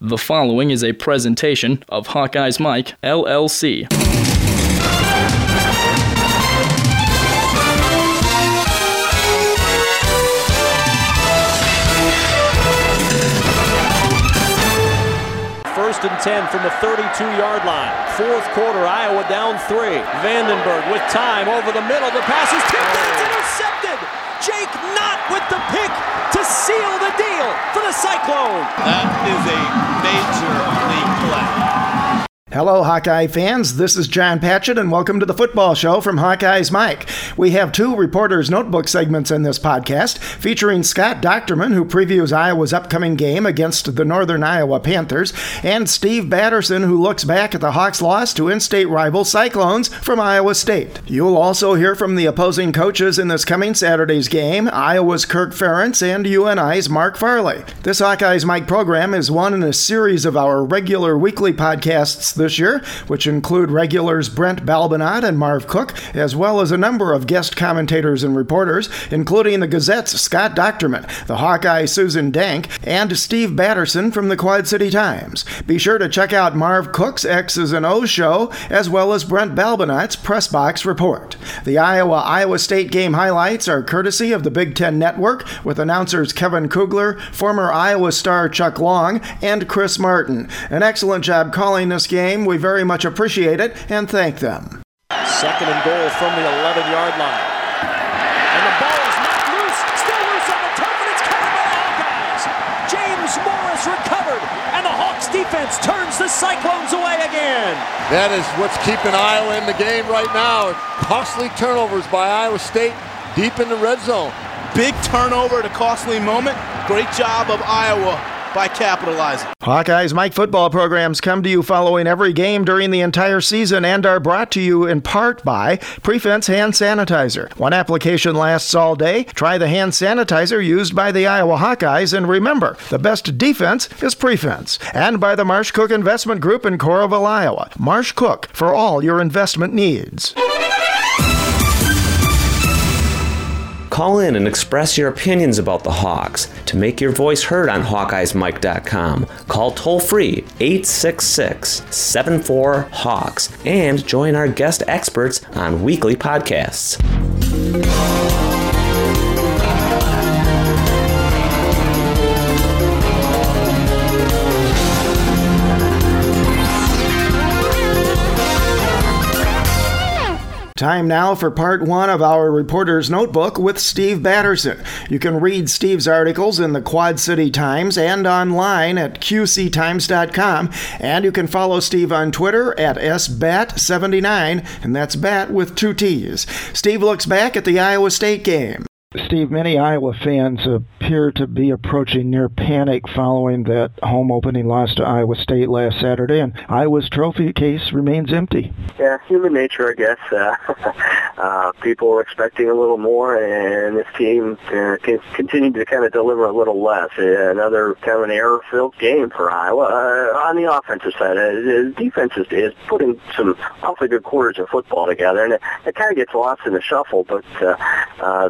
The following is a presentation of Hawkeyes Mike, LLC. First and 10 from the 32-yard line. Fourth quarter, Iowa down three. Vandenberg with time over the middle. The pass is tipped for the Cyclone. That is a major league. Hello, Hawkeye fans. This is John Patchett, and welcome to the football show from Hawkeye's Mike. We have two Reporter's Notebook segments in this podcast, featuring Scott Dochterman, who previews Iowa's upcoming game against the Northern Iowa Panthers, and Steve Batterson, who looks back at the Hawks' loss to in state rival Cyclones from Iowa State. You'll also hear from the opposing coaches in this coming Saturday's game Iowa's Kirk Ferentz and UNI's Mark Farley. This Hawkeye's Mike program is one in a series of our regular weekly podcasts this year, which include regulars Brent Balbinot and Marv Cook, as well as a number of guest commentators and reporters, including the Gazette's Scott Dochterman, the Hawkeye Susan Dank, and Steve Batterson from the Quad City Times. Be sure to check out Marv Cook's X's and O's show, as well as Brent Balbinot's Press Box Report. The Iowa Iowa State game highlights are courtesy of the Big Ten Network, with announcers Kevin Kugler, former Iowa star Chuck Long, and Chris Martin. An excellent job calling this game. We very much appreciate it and thank them. Second and goal from the 11-yard line. And the ball is knocked loose, still loose on the turf, and it's caught by the Hawkeyes. James Morris recovered, and the Hawks defense turns the Cyclones away again. That is what's keeping Iowa in the game right now. Costly turnovers by Iowa State deep in the red zone. Big turnover at a costly moment. Great job of Iowa by capitalizing. Hawkeyes Mike football programs come to you following every game during the entire season and are brought to you in part by Prefense Hand Sanitizer. One application lasts all day. Try the hand sanitizer used by the Iowa Hawkeyes, and remember, the best defense is Prefense. And by the Marv Cook Investment Group in Coralville, Iowa. Marv Cook for all your investment needs. Call in and express your opinions about the Hawks. To make your voice heard on HawkeyesMike.com, call toll free 866 74 Hawks and join our guest experts on weekly podcasts. Time now for part one of our Reporter's Notebook with Steve Batterson. You can read Steve's articles in the Quad City Times and online at qctimes.com. And you can follow Steve on Twitter at SBAT79, and that's bat with two T's. Steve looks back at the Iowa State game. Steve, many Iowa fans appear to be approaching near panic following that home opening loss to Iowa State last Saturday, and Iowa's trophy case remains empty. Yeah, human nature, I guess. Uh, uh, people were expecting a little more, and this team uh, can continue to kind of deliver a little less. Another kind of an error-filled game for Iowa. Uh, on the offensive side, uh, the defense is, is putting some awfully good quarters of football together, and it, it kind of gets lost in the shuffle, but uh, uh,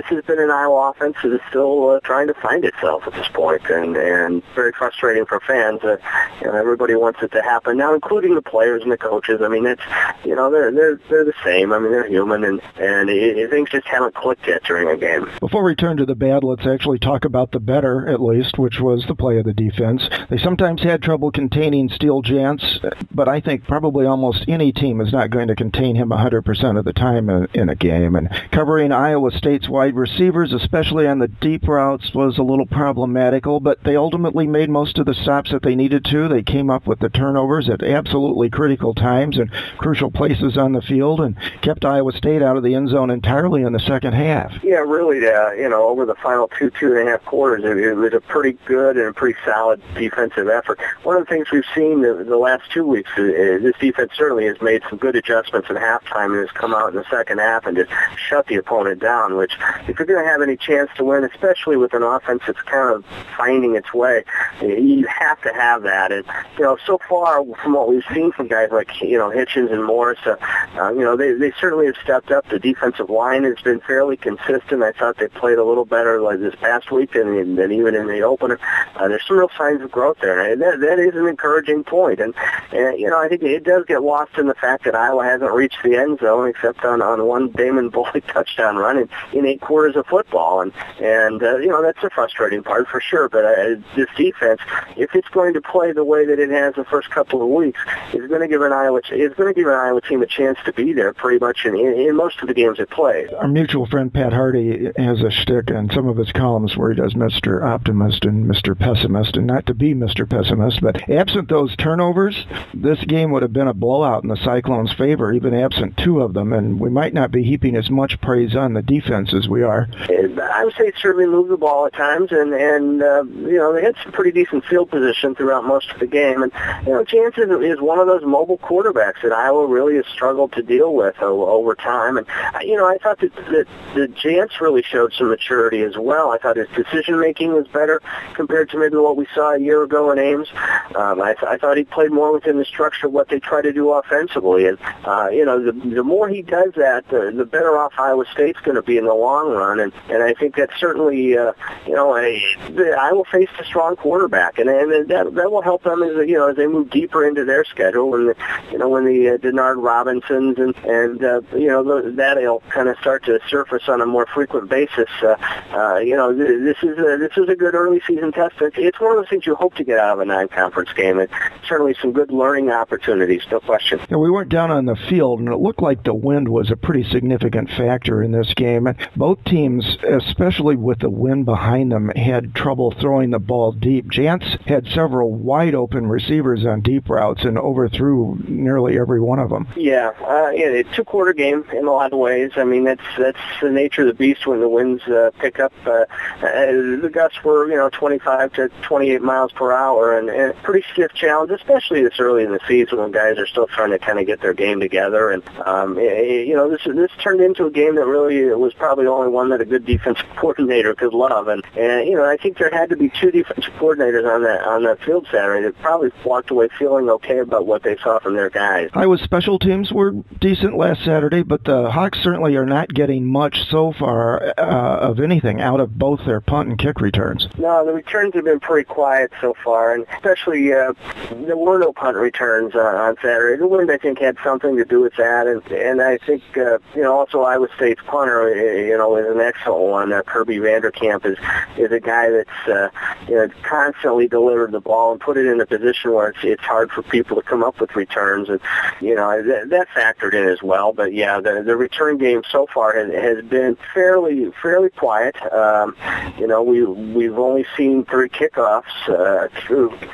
this has been an Iowa offense that is still uh, trying to find itself at this point, and and very frustrating for fans. That you know, everybody wants it to happen now, including the players and the coaches. I mean, it's you know they're they're they're the same. I mean, they're human, and and it, it, things just haven't clicked yet during a game. Before we turn to the bad, let's actually talk about the better, at least, which was the play of the defense. They sometimes had trouble containing Steele Jantz, but I think probably almost any team is not going to contain him 100% of the time in, in a game. And covering Iowa State's wide receivers, especially on the deep routes, was a little problematical, but they ultimately made most of the stops that they needed to. They came up with the turnovers at absolutely critical times and crucial places on the field and kept Iowa State out of the end zone entirely in the second half. Yeah, really, uh, you know, over the final two, two and a half quarters, it, it was a pretty good and a pretty solid defensive effort. One of the things we've seen the, the last two weeks is, is this defense certainly has made some good adjustments at halftime and has come out in the second half and just shut the opponent down, which if you're going to have any chance to win, especially with an offense that's kind of finding its way, you have to have that. And you know, so far from what we've seen from guys like you know Hitchens and Morris, uh, uh, you know, they they certainly have stepped up. The defensive line has been fairly consistent. I thought they played a little better like this past week than, than even in the opener. Uh, there's some real signs of growth there, and that that is an encouraging point. And and you know, I think it does get lost in the fact that Iowa hasn't reached the end zone except on on one Damon Bullock touchdown run in, in eight quarters of football, and and uh, you know that's the frustrating part for sure. But uh, this defense, if it's going to play the way that it has the first couple of weeks, is going to give an Iowa is going to give an Iowa team a chance to be there pretty much in, in, in most of the games it plays. Our mutual friend Pat Hardy has a shtick in some of his columns where he does Mr. Optimist and Mr. Pessimist, and not to be Mr. Pessimist, but absent those turnovers, this game would have been a blowout in the Cyclones' favor, even absent two of them, and we might not be heaping as much praise on the defense as we are. I would say certainly moved the ball at times, and and uh, you know they had some pretty decent field position throughout most of the game, and you know Jantz is, one of those mobile quarterbacks that Iowa really has struggled to deal with over time, and you know I thought that, that the Jantz really showed some maturity as well. I thought his decision making was better compared to maybe what we saw a year ago in Ames. Um, I, th- I thought he played more within the structure of what they try to do offensively, and uh, you know the the more he does that, the, the better off Iowa State's going to be in the long run, and and I think that's certainly uh, you know a, the, Iowa faced a strong quarterback, and and that that will help them as you know as they move deeper into their schedule, and the, you know when the uh, Denard Robinsons and and uh, you know the, that'll kind of start to surface on a more frequent basis. Uh, uh, you know this is a, this is a good early season test. It's, it's one of those things you hope to get out of a non-conference game, and certainly some good learning opportunities, no question. Yeah, we weren't down on the field, and it looked like the wind was a pretty significant factor in this game. And both teams, especially with the wind behind them, had trouble throwing the ball deep. Jantz had several wide open receivers on deep routes and overthrew nearly every one of them. Yeah, uh, yeah, a two-quarter game in a lot of ways. I mean, that's that's the nature of the beast when the winds uh, pick up. Uh, uh, the gusts were, you know, 25 to 28 miles per hour, and, and pretty stiff challenge, especially this early in the season when guys are still trying to kind of get their game together. And um, you know, this this turned into a game that really was probably the only one that a good defensive coordinator could love. And and you know, I think there had to be two defensive coordinators on that on that field Saturday that probably walked away feeling okay about what they saw from their guys. Iowa's special teams were decent last Saturday, but the Hawks certainly are not getting much so far uh, of anything out of both their punt and kick returns. No, the returns have been pretty quiet so far, and especially uh, there were no punt returns uh, on Saturday. The wind, I think, had something to do with that, and and I think uh, you know also Iowa State's punter, you know, is an excellent one. Uh, Kirby Vanderkamp is is a guy that's uh, you know constantly delivered the ball and put it in a position where it's it's hard for people to come up with returns, and you know that, that factored in as well. But yeah, the the return game so far has, has been fairly fairly quiet. Um, you know, we we've only seen three kickoffs, uh,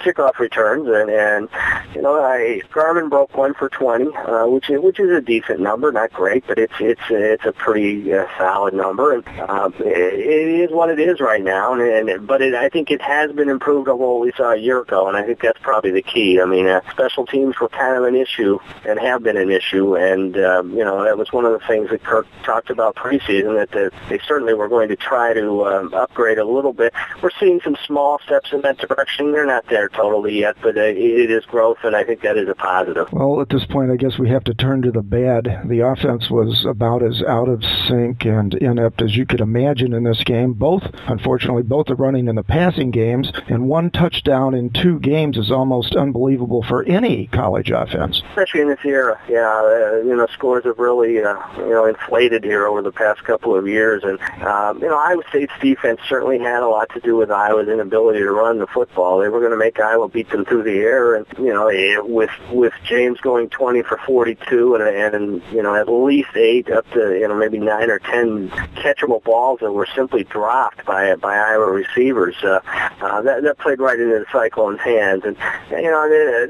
kickoff returns, and and you know, I Garmin broke one for 20, uh, which is which is a decent number, not great, but it's it's it's a pretty uh, solid number, and um, it, is what it is right now. And, and but it, I think it has been improved over what we saw a year ago, and I think that's probably the key. I mean, uh, special teams were kind of an issue and have been an issue, and um, you know that was one of the things that Kirk talked about preseason that the, they certainly were going to try to um, upgrade a little bit. We're seeing some small steps in that direction. They're not there totally yet, but uh, it is growth, and I think that is a positive. Well, at this point, I guess we have to turn to the bad. The offense was about as out of sync and inept as you could imagine in this game. Both, unfortunately, both are running in the passing games, and one touchdown in two games is almost unbelievable for any college offense. Especially in this era, yeah. Uh, you know, scores have really, uh, you know, inflated here over the past couple of years, and um, you know, Iowa State's defense certainly had a lot to do with Iowa's inability to run the football. They were going to make Iowa beat them through the air, and you know, with with James going 20 for 42, and and you know, at least eight up to you know maybe nine or ten catchable balls that were simply dropped by by Iowa receivers. Uh, uh, that that played right into the Cyclones' hands, and you know, there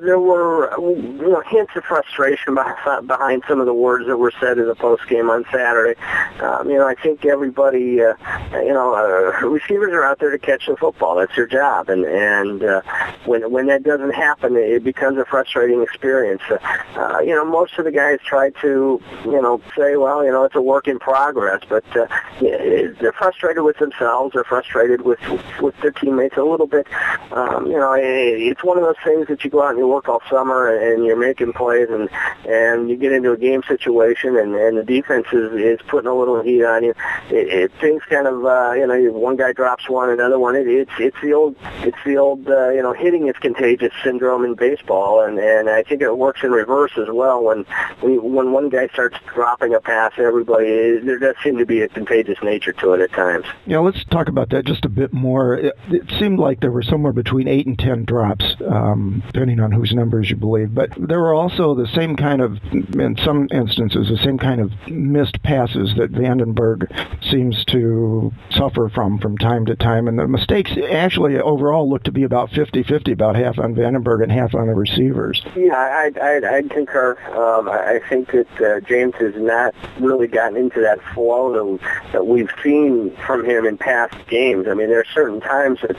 there were you know hints of frustration behind some of the words that were said in the post game on Saturday. Um, you know, I think everybody, uh, you know, uh, receivers are out there to catch the football. That's their job, and and uh, when when that doesn't happen, it becomes a frustrating experience. Uh, you know, most of the guys try to, you know, say, well, you know, it's a work in progress progress, but uh, they're frustrated with themselves. They're frustrated with with their teammates a little bit. Um, you know, it's one of those things that you go out and you work all summer and you're making plays and and you get into a game situation and and the defense is is putting a little heat on you. It, it things kind of uh, you know one guy drops one, another one. It, it's it's the old it's the old uh, you know hitting is contagious syndrome in baseball, and and I think it works in reverse as well. When when, one guy starts dropping a pass, everybody there does seem to be a contagious nature to it at times. Yeah, let's talk about that just a bit more. It, it seemed like there were somewhere between eight and ten drops, um, depending on whose numbers you believe. But there were also the same kind of, in some instances, the same kind of missed passes that Vandenberg seems to suffer from from time to time. And the mistakes actually overall look to be about 50-50, about half on Vandenberg and half on the receivers. Yeah, I'd, I'd, I'd concur. Um, I think that uh, James has not really gotten into that flow that, we've seen from him in past games. I mean, there are certain times that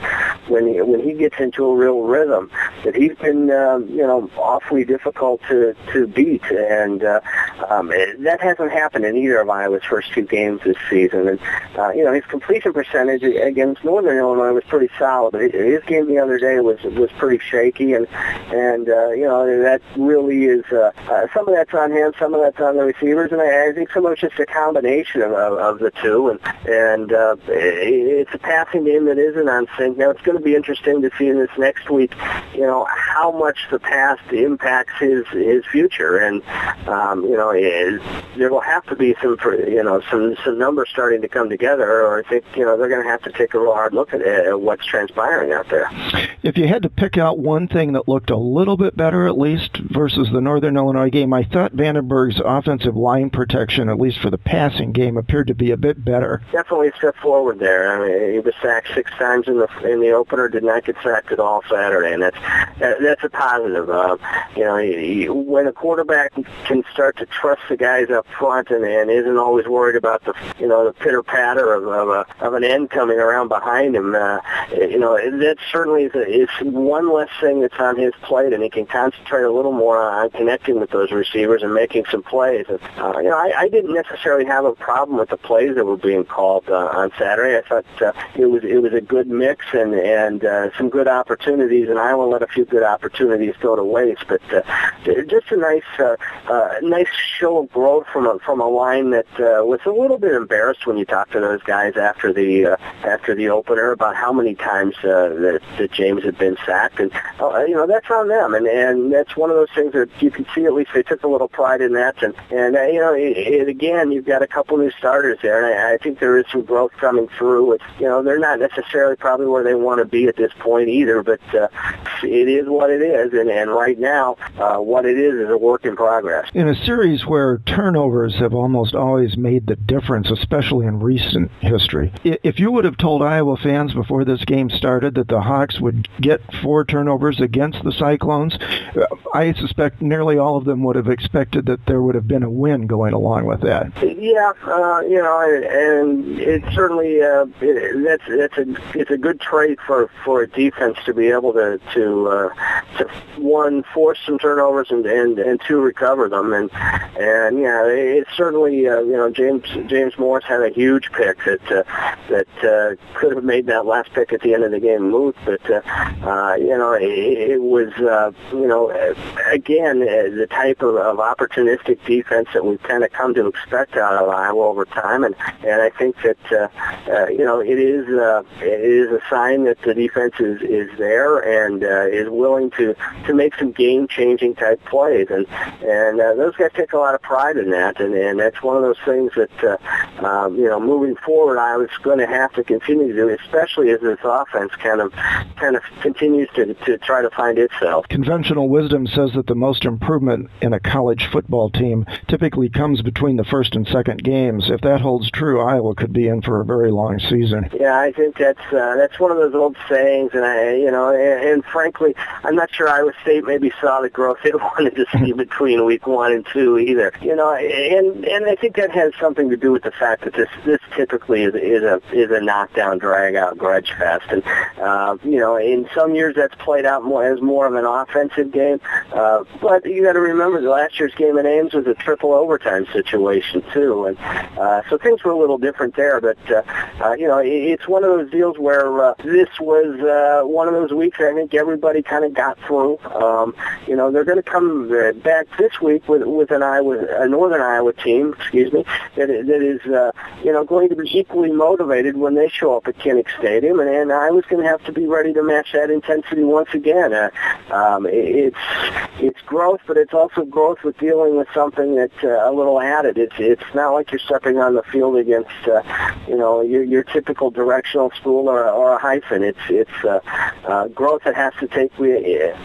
when he, when he gets into a real rhythm, that he's been um, you know awfully difficult to to beat, and uh, um, that hasn't happened in either of Iowa's first two games this season. And uh, you know, his completion percentage against Northern Illinois was pretty solid, his game the other day was was pretty shaky, and and uh, you know that really is uh, uh, some of that's on him, some of that's on the receivers, and I, I think some of it's just a combination of, of, of the two, and and uh, it's a passing game that isn't on sync. Now it's going to be interesting to see in this next week, you know, how much the past impacts his his future, and um, you know, it, there will have to be some you know some some numbers starting to come together, or I think you know they're going to have to take a real hard look at, at what's transpiring out there. If you had to pick out one thing that looked a little bit better, at least versus the Northern Illinois game, I thought Vandenberg's offensive line protection, at least for the passing game, appeared to be a bit better. Definitely a step forward there. I mean, he was sacked six times in the in the opener, did not get sacked at all Saturday, and that's that, that's a positive. Uh, you know, he, he, when a quarterback can start to trust the guys up front and, and isn't always worried about the you know the pitter patter of of, a, of an end coming around behind him, uh, you know, that certainly is, a, one less thing that's on his plate, and he can concentrate a little more on connecting with those receivers and making some plays. Uh, you know, I, I didn't necessarily have a problem with the plays that were being called uh, on Saturday. I thought uh, it was it was a good mix and and uh, some good opportunities, and Iowa let a few good opportunities go to waste. But uh, just a nice uh, uh, nice show of growth from a from a line that uh, was a little bit embarrassed when you talk to those guys after the uh, after the opener about how many times uh, that, that James had been sacked, and uh, you know that's on them, and and that's one of those things that you can see at least they took a little pride in that, and and uh, you know it, it, again you've got a couple new starters there, and I, I think there is some growth coming through. It's you know they're not necessarily probably where they want to be at this point either, but uh, it is what it is, and and right now uh, what it is is a work in progress. In a series where turnovers have almost always made the difference, especially in recent history, if you would have told Iowa fans before this game started that the Hawks would get four turnovers against the Cyclones, uh, I suspect nearly all of them would have expected that there would have been a win going along with that. Yeah, uh, you know, and it certainly uh, it, that's that's a it's a good trait for for a defense to be able to to uh, to one force some turnovers and and and two recover them. And and yeah, it certainly uh, you know James James Morris had a huge pick that uh, that uh, could have made that last pick at the end of the game moot, but uh, uh, you know it, it was uh, you know again uh, the type of, of opportunistic defense that we've kind of come to expect out of Iowa over time, and and I think that uh, uh, you know it is uh, it is a sign that the defense is is there and uh, is willing to to make some game changing type plays, and and uh, those guys take a lot of pride in that, and and that's one of those things that uh, um, you know moving forward I was going to have to continue to do, especially as this offense kind of kind of continues to to try to find itself. Conventional wisdom says that the most improvement in a college football team typically comes between the first and second games. If that holds true, Iowa could be in for a very long season. Yeah, I think that's uh, that's one of those old sayings, and I, you know, and, and frankly, I'm not sure Iowa State maybe saw the growth it wanted to see between week one and two either. You know, and and I think that has something to do with the fact that this this typically is is a is a knockdown, drag out, grudge fest, and uh, you know, in some years that's played out more as more of an offensive game. Uh, but you got to remember, the last year's game at Ames was a triple overtime situation too, and uh, so things were a little different there. But uh, uh, you know, it, it's one of those deals where uh, this was uh, one of those weeks I think everybody kind of got through. Um, you know, they're going to come back this week with with an Iowa, a Northern Iowa team, excuse me, that that is uh, you know going to be equally motivated when they show up at Kinnick Stadium, and, and Iowa's going to have to be ready to match that intensity once again. Uh, um, it's it's growth, but it's also growth with dealing with something that's uh, a little added. It's it's not like you're stepping on the field against uh, you know your your typical directional school or, or a hyphen. It's it's uh, uh, growth that has to take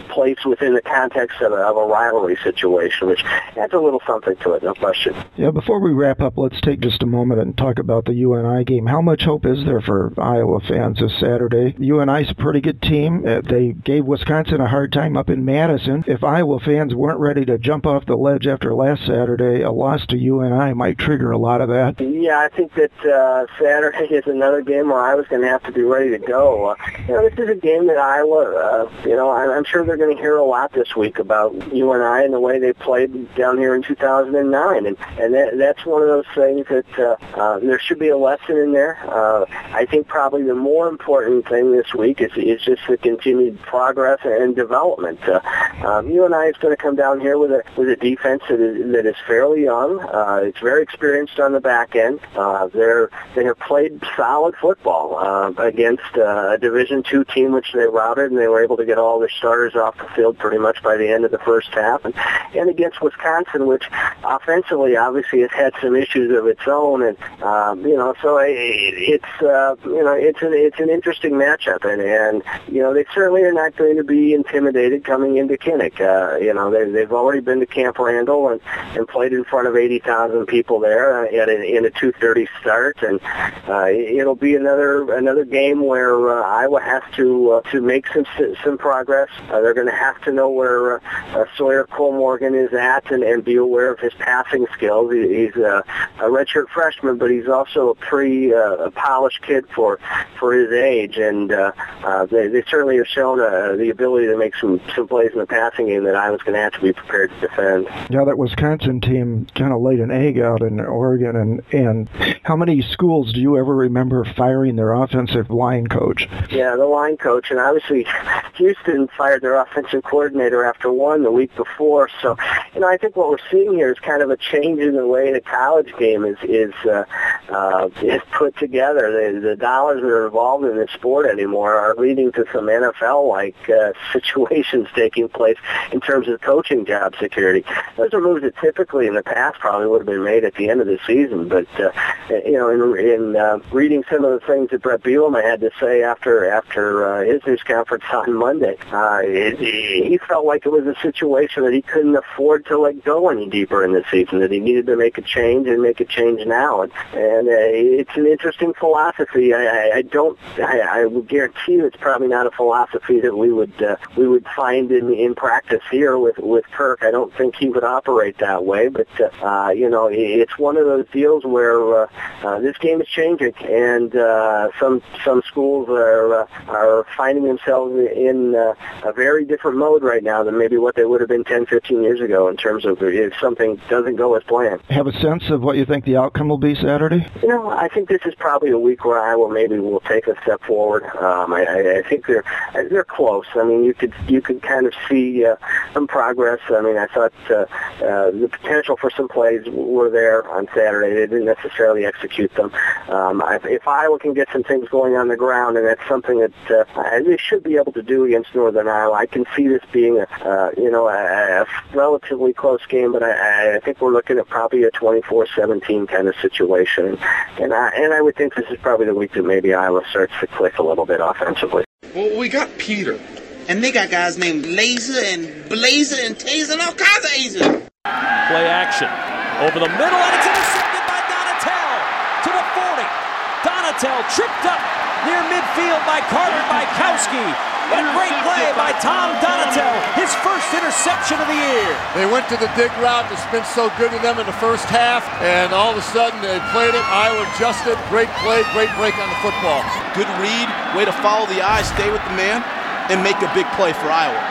place within the context of a, of a rivalry situation, which adds a little something to it, no question. Yeah. Before we wrap up, let's take just a moment and talk about the UNI game. How much hope is there for Iowa fans this Saturday? UNI's a pretty good team. Uh, they gave Wisconsin a hard time up in Madison. If Iowa fans weren't ready to jump off the ledge after last Saturday, a loss to UNI might trigger a lot of that. Yeah, I think that uh, Saturday is another game where Iowa's going to have to be ready to go. Uh, you know, this is a game that Iowa, uh, you know, I'm sure they're going to hear a lot this week about UNI and I and the way they played down here in 2009, and and that, that's one of those things that uh, uh, there should be a lesson in there. Uh, I think probably the more important thing this week is is just the continued progress and development. Uh, um, UNI is going to come down here with a with a defense that is, that is fairly young. Uh, it's very experienced on the back end. Uh, they're they have played solid football uh, against uh, a Division two team, which they routed, and they were able to get all their starters off the field pretty much by the end of the first half, and, and against Wisconsin, which offensively obviously has had some issues of its own, and um, you know, so it's uh, you know it's an it's an interesting matchup, and and you know they certainly are not going to be intimidated coming into Kinnick. Uh, you know they they've already been to Camp Randall and and played in front of eighty thousand people there uh, at a, in a two thirty start, and uh, it'll be another another game where uh, Iowa has to uh, to make some some progress. Uh, they're going to have to know where uh, uh, Sawyer Kollmorgen is at and, and be aware of his passing skills. He, he's a, a redshirt freshman, but he's also a pretty uh, polished kid for for his age, and uh, uh, they, they certainly have shown uh, the ability to make some some plays in the passing game that I was going to have to be prepared to defend. Yeah, that Wisconsin team kind of laid an egg out in Oregon, and and how many schools do you ever remember firing their offensive line coach? Yeah, the line coach, and obviously Houston fired their offensive coordinator after one the week before. So, you know, I think what we're seeing here is kind of a change in the way the college game is is uh, uh, is put together. The, the dollars that are involved in this sport anymore are leading to some NFL-like uh, situations taking place in terms of coaching job security. Those are moves that typically in the past probably would have been made at the end of the season, but uh, you know, in, in uh, reading some of the things that Bret Bielema had to say after after uh, his news conference on Monday, uh, it, he felt like it was a situation that he couldn't afford to let go any deeper in the season. That he needed to make a change and make a change now, and, and uh, it's an interesting philosophy. I, I, I don't. I, I would guarantee you it's probably not a philosophy that we would uh, we would find in in practice here with with Kirk. I don't think he would operate that way. But uh, you know, it's one of those deals where uh, uh, this game is changing, and uh, some some schools are uh, are finding themselves in uh, a very different mode right now than maybe what they would have been 10, 15 years ago in terms of if something doesn't go as planned. Have a sense of what you think the outcome will be Saturday? You know, I think this is probably a week where Iowa maybe will take a step forward. Um, I, I think they're they're close. I mean, you could you could kind of see uh, some progress. I mean, I thought uh, uh, the potential for some plays were there on Saturday. They didn't necessarily execute them. Um, I, if Iowa can get some things going on the ground, and that's something that uh, they should be able to do against Northern Iowa, I can see this being a uh, you know a, a relatively close game. But I, I think we're looking at probably a 24-17 kind of situation, and I, and I would think this is probably the week that maybe Iowa starts to click a little bit offensively. Well, we got Peter. And they got guys named Laser and Blazer and Taser and all kinds of Azer. Play action. Over the middle, and it's intercepted by Donatell to the 40. Donatell tripped up near midfield by Carter Bykowski. A great play by Tom Donatell. His first interception of the year. They went to the dig route. It's been so good to them in the first half, and all of a sudden they played it. Iowa adjusted. Great play, great break on the football. Good read, way to follow the eye, stay with the man, and make a big play for Iowa.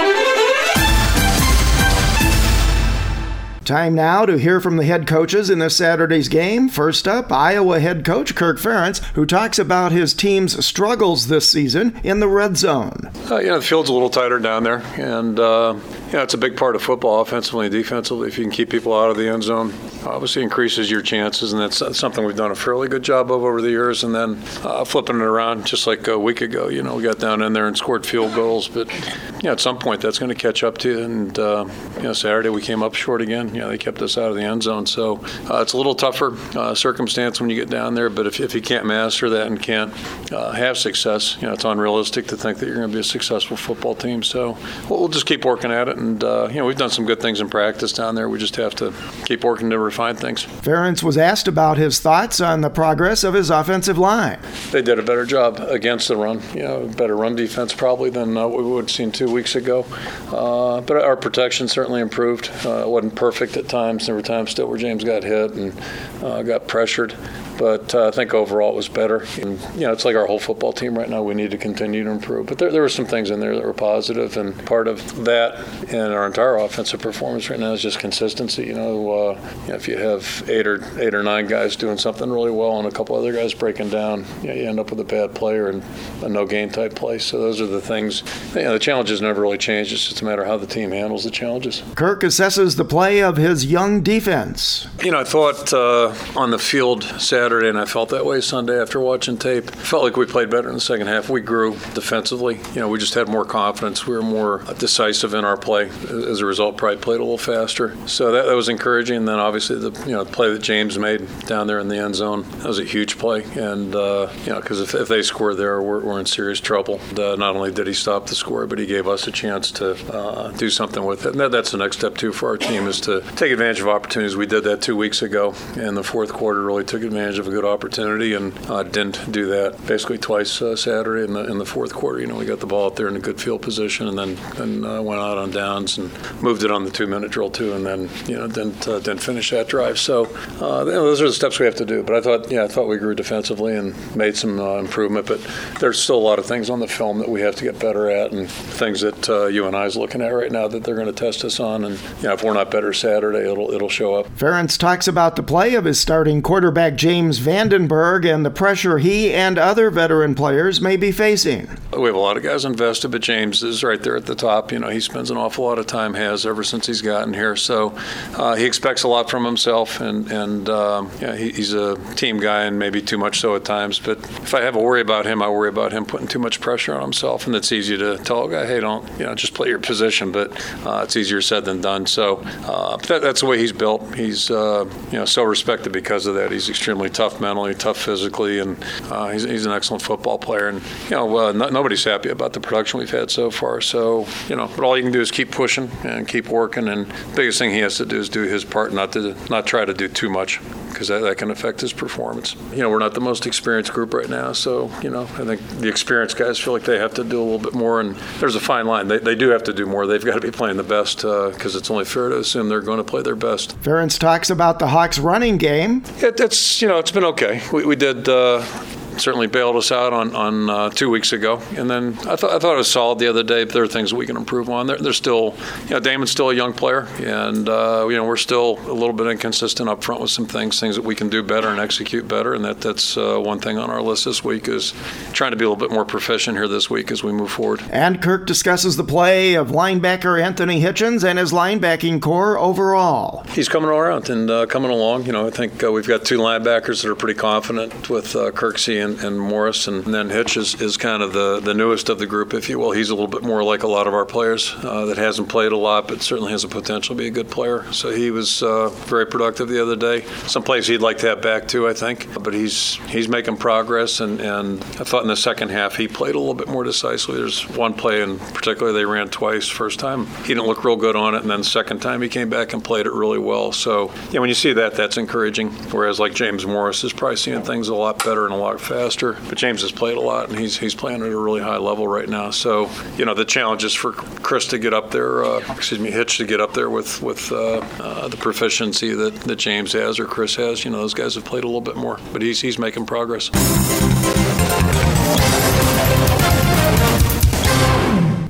Time now to hear from the head coaches in this Saturday's game. First up, Iowa head coach Kirk Ferentz, who talks about his team's struggles this season in the red zone. Uh, the field's a little tighter down there, and uh, yeah, it's a big part of football, offensively and defensively. If you can keep people out of the end zone, obviously increases your chances, and that's, something we've done a fairly good job of over the years. And then uh, flipping it around, just like a week ago, you know, we got down in there and scored field goals, but yeah, at some point that's going to catch up to you. And uh, you know, Saturday we came up short again. Know, they kept us out of the end zone, so uh, it's a little tougher uh, circumstance when you get down there. But if, if you can't master that and can't uh, have success, you know, it's unrealistic to think that you're going to be a successful football team. So we'll, we'll just keep working at it, and uh, you know, we've done some good things in practice down there. We just have to keep working to refine things. Ferentz was asked about his thoughts on the progress of his offensive line. They did a better job against the run, you know, better run defense probably than uh, we would have seen two weeks ago. Uh, but our protection certainly improved. Uh, it wasn't perfect at times. There were times still where James got hit and uh, got pressured. But uh, I think overall it was better. And, you know, it's like our whole football team right now. We need to continue to improve. But there, there were some things in there that were positive, and part of that and our entire offensive performance right now is just consistency. You know, uh, you know, if you have eight or eight or nine guys doing something really well and a couple other guys breaking down, you, know, you end up with a bad player and a no gain type play. So those are the things. You know, the challenges never really change. It's just a matter of how the team handles the challenges. Kirk assesses the play of his young defense. You know, I thought uh, on the field Saturday, and I felt that way Sunday after watching tape. Felt like we played better in the second half. We grew defensively. You know, we just had more confidence. We were more decisive in our play. As a result, probably played a little faster. So that, that was encouraging. And then obviously the you know the play that James made down there in the end zone that was a huge play. And uh, you know because if, if they score there, we're, we're in serious trouble. Uh, not only did he stop the score, but he gave us a chance to uh, do something with it. And that, that's the next step too for our team is to take advantage of opportunities. We did that two weeks ago, and the fourth quarter really took advantage of a good opportunity and uh, didn't do that basically twice uh, Saturday in the in the fourth quarter. You know, we got the ball out there in a good field position, and then then uh, went out on downs and moved it on the two minute drill too, and then you know didn't uh, didn't finish that drive. So uh, those are the steps we have to do. But I thought yeah, I thought we grew defensively and made some uh, improvement. But there's still a lot of things on the film that we have to get better at, and things that UNI is looking at right now that they're going to test us on. And you know, if we're not better Saturday, it'll it'll show up. Ferentz talks about the play of his starting quarterback James Vandenberg and the pressure he and other veteran players may be facing. We have a lot of guys invested, but James is right there at the top. You know, he spends an awful lot of time, has ever since he's gotten here. So uh, he expects a lot from himself, and and um, yeah, he, he's a team guy, and maybe too much so at times. But if I have a worry about him, I worry about him putting too much pressure on himself, and it's easy to tell a guy, hey, don't you know, just play your position. But uh, it's easier said than done. So uh, that, that's the way he's built. He's uh, you know so respected because of that. He's extremely tough mentally, tough physically, and uh, he's, he's an excellent football player. And you know, uh, no, nobody's happy about the production we've had so far. So you know, but all you can do is keep pushing and keep working. And the biggest thing he has to do is do his part, not to not try to do too much, because that, that can affect his performance. You know, we're not the most experienced group right now, so you know, I think the experienced guys feel like they have to do a little bit more. And there's a fine line. They, they do have to do more. They've got to be playing the best because uh, it's only fair to assume they're going to play their best. Ferentz talks about the Hawks running game. It, it's you know it's been okay. We, we did. Uh, certainly bailed us out on on uh, two weeks ago. And then I thought I thought it was solid the other day. There are things we can improve on. They're, they're still, you know, Damon's still a young player, and uh, you know we're still a little bit inconsistent up front with some things, things that we can do better and execute better. And that that's uh, one thing on our list this week is trying to be a little bit more proficient here this week as we move forward. And Kirk discusses the play of linebacker Anthony Hitchens and his linebacking corps overall. He's coming around and uh, coming along. You know, I think uh, we've got two linebackers that are pretty confident with uh, Kirksey and, and, Morris, and then Hitch is, is kind of the, the newest of the group, if you will. He's a little bit more like a lot of our players uh, that hasn't played a lot, but certainly has a potential to be a good player. So he was uh, very productive the other day. Some plays he'd like to have back too, I think, but he's he's making progress, and, and I thought in the second half he played a little bit more decisively. There's one play in particular they ran twice. First time he didn't look real good on it, and then second time he came back and played it really well. So yeah, when you see that, that's encouraging. Whereas like James Morris is probably seeing things a lot better and a lot faster. But James has played a lot, and he's he's playing at a really high level right now. So you know the challenge is for Chris to get up there. Uh, excuse me, Hitch to get up there with with uh, uh, the proficiency that, that James has or Chris has. You know those guys have played a little bit more, but he's he's making progress.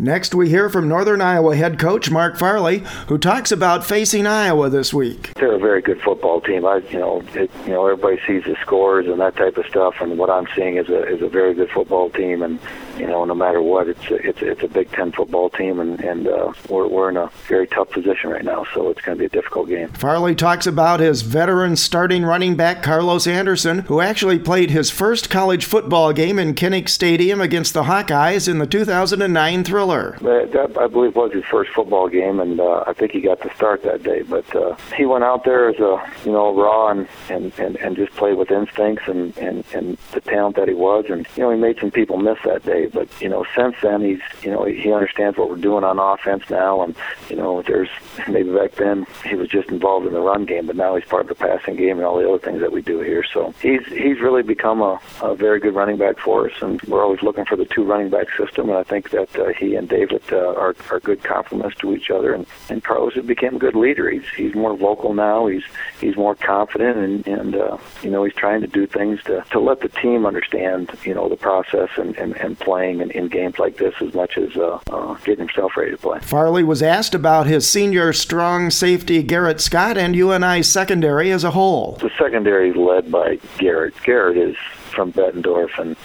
Next, we hear from Northern Iowa head coach Mark Farley, who talks about facing Iowa this week. They're a very good football team. I, you know, it, you know, everybody sees the scores and that type of stuff, and what I'm seeing is a is a very good football team. And you know, no matter what, it's a, it's a, it's a Big Ten football team, and and uh, we're we're in a very tough position right now, so it's going to be a difficult game. Farley talks about his veteran starting running back Carlos Anderson, who actually played his first college football game in Kinnick Stadium against the Hawkeyes in the 2009 Thriller. That, I believe, was his first football game, and uh, I think he got to start that day. But uh, he went out there as a, you know, raw and and and, and just played with instincts and, and and the talent that he was. And you know, he made some people miss that day. But you know, since then, he's you know he understands what we're doing on offense now, and you know, there's maybe back then he was just involved in the run game, but now he's part of the passing game and all the other things that we do here. So he's he's really become a, a very good running back for us, and we're always looking for the two running back system. And I think that uh, he and David uh, are, are good complements to each other. And, and Carlos has become a good leader. He's he's more vocal now. He's he's more confident, and and uh, you know he's trying to do things to to let the team understand you know the process and and, and playing in, in games like this as much as uh, uh, getting himself ready to play. Farley was asked about his senior strong safety Garrett Scott and UNI secondary as a whole. The secondary is led by Garrett. Garrett is from Bettendorf and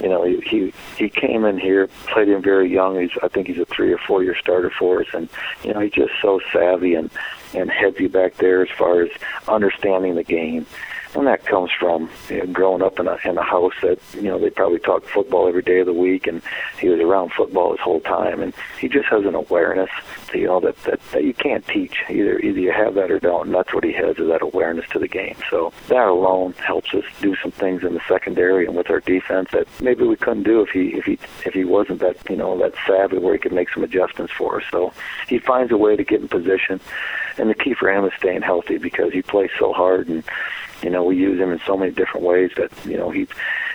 you know, he, he he came in here, played him very young. He's I think he's a three or four year starter for us, and you know he's just so savvy and and heavy back there as far as understanding the game and that comes from you know, growing up in a in a house that you know they probably talk football every day of the week, and he was around football his whole time, and he just has an awareness, you know, that that, that you can't teach. Either either you have that or don't, and that's what he has is that awareness to the game. So that alone helps us do some things in the secondary and with our defense that maybe we couldn't do if he if he if he wasn't that you know that savvy where he could make some adjustments for us. So he finds a way to get in position, and the key for him is staying healthy because he plays so hard and you know, we use him in so many different ways that you know he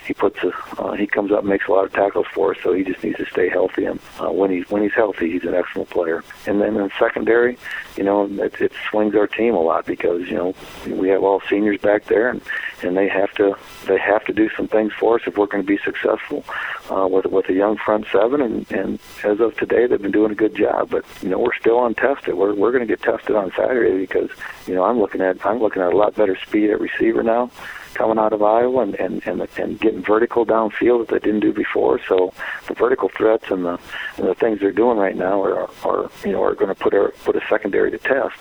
he puts a uh, he comes up and makes a lot of tackles for us. So he just needs to stay healthy. And uh, when he's when he's healthy, he's an excellent player. And then in secondary, you know, it, it swings our team a lot because you know we have all seniors back there, and and they have to they have to do some things for us if we're going to be successful uh, with with a young front seven. And and as of today, they've been doing a good job. But you know, we're still untested. We're we're going to get tested on Saturday because you know I'm looking at I'm looking at a lot better speed at receiver now coming out of Iowa and and and, and getting vertical downfield that they didn't do before. So the vertical threats and the and the things they're doing right now are are you know are going to put a put a secondary to test,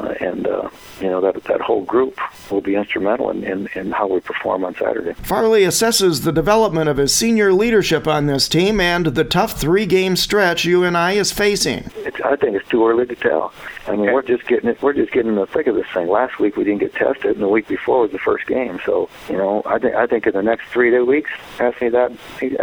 uh, and uh, you know that that whole group will be instrumental in, in in how we perform on Saturday. Farley assesses the development of his senior leadership on this team and the tough three game stretch UNI is facing. It's, I think it's too early to tell. I mean, we're just getting it. We're just getting in the thick of this thing. Last week we didn't get tested, and the week before was the first game. So you know, I think I think in the next three to weeks, ask me that.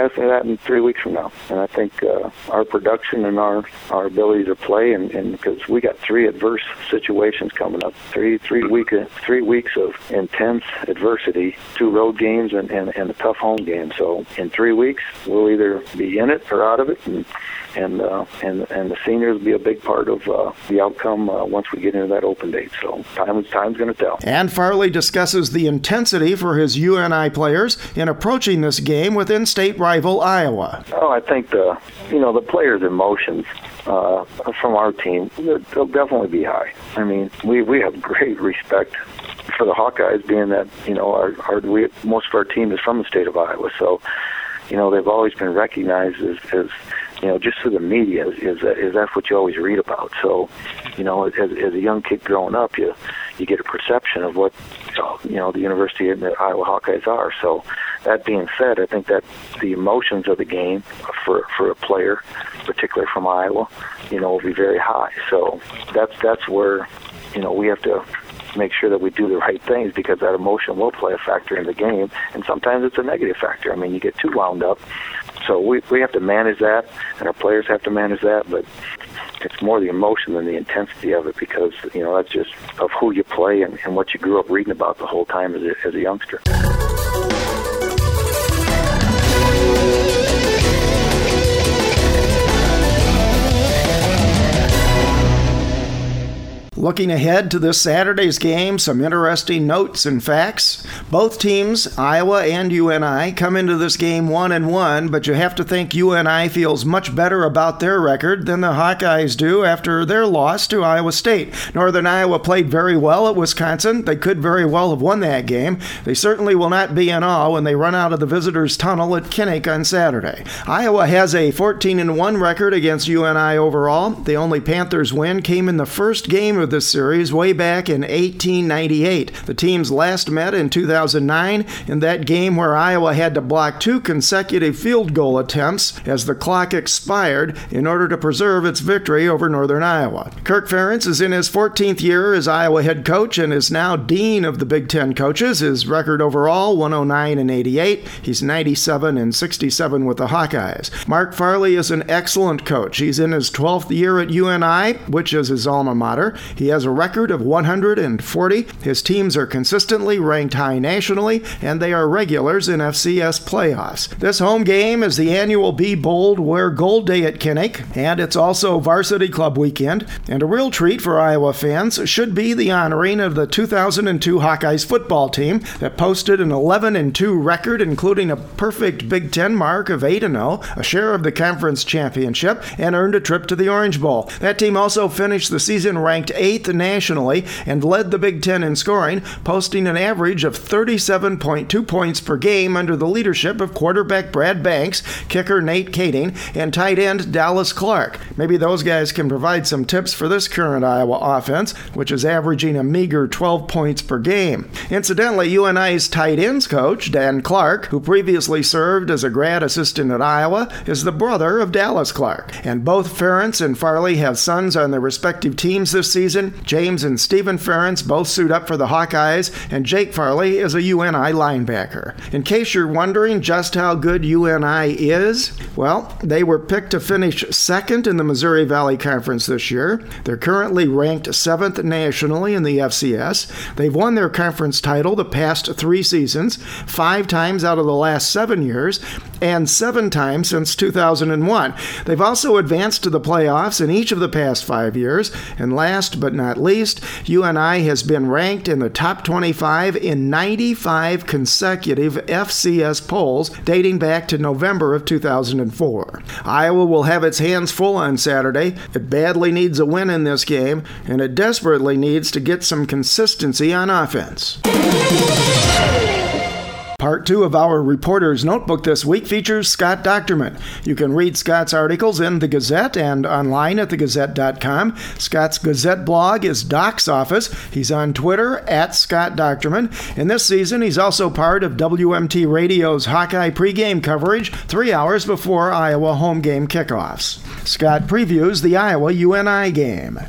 Ask me that in three weeks from now. And I think uh, our production and our our ability to play, and because we got three adverse situations coming up, three three week three weeks of intense adversity, two road games and, and and a tough home game. So in three weeks, we'll either be in it or out of it, and and uh, and and the seniors will be a big part of uh, the outcome uh, once we get into that open date. So time time's going to tell. And Farley discusses the intensity for his UNI players in approaching this game with in-state rival Iowa. Oh, I think the you know the players' emotions uh, from our team they'll definitely be high. I mean, we we have great respect for the Hawkeyes, being that you know our, our we, most of our team is from the state of Iowa, so you know they've always been recognized as, as you know just through the media is that is that's what you always read about. So you know as, as a young kid growing up, you you get a perception of what you know the University and the Iowa Hawkeyes are. So that being said, I think that the emotions of the game for for a player, particularly from Iowa, you know, will be very high. So that's that's where you know we have to make sure that we do the right things because that emotion will play a factor in the game, and sometimes it's a negative factor. I mean, you get too wound up, so we we have to manage that, and our players have to manage that, but. It's more the emotion than the intensity of it because you know that's just of who you play and, and what you grew up reading about the whole time as a, as a youngster. Looking ahead to this Saturday's game, some interesting notes and facts. Both teams, Iowa and UNI, come into this game one and one, but you have to think UNI feels much better about their record than the Hawkeyes do after their loss to Iowa State. Northern Iowa played very well at Wisconsin. They could very well have won that game. They certainly will not be in awe when they run out of the visitors' tunnel at Kinnick on Saturday. Iowa has a 14 and 1 record against UNI overall. The only Panthers win came in the first game of this series way back in 1898. The teams last met in 2009 in that game where Iowa had to block two consecutive field goal attempts as the clock expired in order to preserve its victory over Northern Iowa. Kirk Ferentz is in his 14th year as Iowa head coach and is now dean of the Big Ten coaches. His record overall 109 and 88. He's 97 and 67 with the Hawkeyes. Mark Farley is an excellent coach. He's in his 12th year at UNI, which is his alma mater. He has a record of 140. His teams are consistently ranked high nationally, and they are regulars in FCS playoffs. This home game is the annual Be Bold Wear Gold Day at Kinnick, and it's also Varsity Club weekend. And a real treat for Iowa fans should be the honoring of the 2002 Hawkeyes football team that posted an 11 2 record, including a perfect Big Ten mark of 8 0, a share of the conference championship, and earned a trip to the Orange Bowl. That team also finished the season ranked 8th nationally and led the Big Ten in scoring, posting an average of 37.2 points per game under the leadership of quarterback Brad Banks, kicker Nate Kaeding, and tight end Dallas Clark. Maybe those guys can provide some tips for this current Iowa offense, which is averaging a meager 12 points per game. Incidentally, UNI's tight ends coach, Dan Clark, who previously served as a grad assistant at Iowa, is the brother of Dallas Clark. And both Ferentz and Farley have sons on their respective teams this season. James and Stephen Ferentz both suit up for the Hawkeyes, and Jake Farley is a UNI linebacker. In case you're wondering just how good UNI is, well, they were picked to finish second in the Missouri Valley Conference this year. They're currently ranked seventh nationally in the FCS. They've won their conference title the past three seasons, five times out of the last seven years, and seven times since 2001. They've also advanced to the playoffs in each of the past five years, and last but not least, UNI has been ranked in the top 25 in 95 consecutive FCS polls dating back to November of 2004. Iowa will have its hands full on Saturday. It badly needs a win in this game, and it desperately needs to get some consistency on offense. Part two of our reporter's notebook this week features Scott Dochterman. You can read Scott's articles in the Gazette and online at thegazette.com. Scott's Gazette blog is Doc's Office. He's on Twitter at Scott Dochterman. And this season, he's also part of WMT Radio's Hawkeye pregame coverage three hours before Iowa home game kickoffs. Scott previews the Iowa UNI game.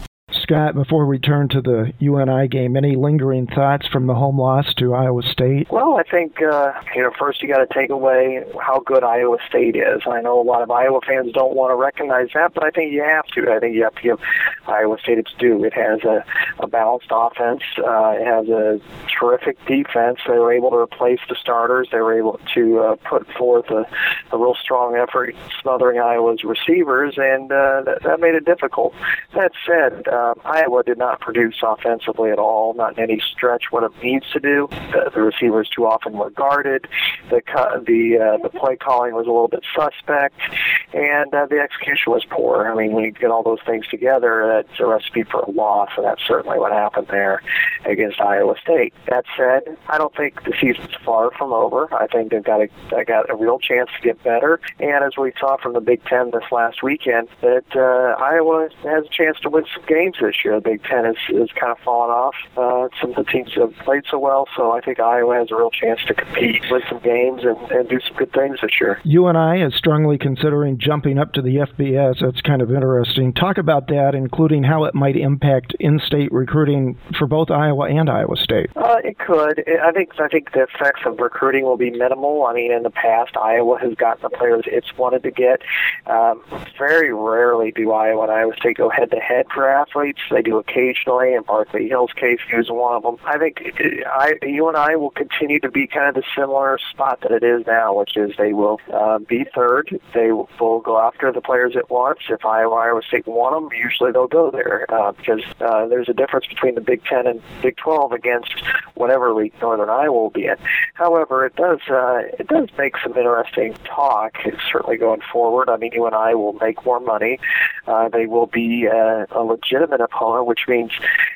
Scott, before we turn to the UNI game, any lingering thoughts from the home loss to Iowa State? Well, I think uh, you know first you got to take away how good Iowa State is. I know a lot of Iowa fans don't want to recognize that, but I think you have to. I think you have to give Iowa State its due. It has a, a balanced offense. Uh, it has a terrific defense. They were able to replace the starters. They were able to uh, put forth a, a real strong effort smothering Iowa's receivers, and uh, that, that made it difficult. That said, uh, Iowa did not produce offensively at all, not in any stretch what it needs to do. The, the receivers too often were guarded. The the uh, the play calling was a little bit suspect, and uh, the execution was poor. I mean, when you get all those things together, that's a recipe for a loss, and that's certainly what happened there against Iowa State. That said, I don't think the season's far from over. I think they've got a they got a real chance to get better, and as we saw from the Big Ten this last weekend, that uh, Iowa has a chance to win some games this year. The Big Ten has, has kind of fallen off. Uh, some of the teams have played so well, so I think Iowa has a real chance to compete, win some games, and, and do some good things this year. UNI is strongly considering jumping up to the FBS. That's kind of interesting. Talk about that, including how it might impact in-state recruiting for both Iowa and Iowa State. Uh, it could. I think I think the effects of recruiting will be minimal. I mean, in the past, Iowa has gotten the players it's wanted to get. Um, very rarely do Iowa and Iowa State go head-to-head for athletes. They do occasionally. In Berkeley Hill's case, was one of them. I think UNI, will continue to be kind of the similar spot that it is now, which is they will uh, be third. They will go after the players it wants. If Iowa, Iowa State want them, usually they'll go there uh, because uh, there's a difference between the Big Ten and Big 12 against whatever league Northern Iowa will be in. However, it does uh, it does make some interesting talk. Certainly going forward. I mean, UNI will make more money. Uh, they will be uh, a legitimate which means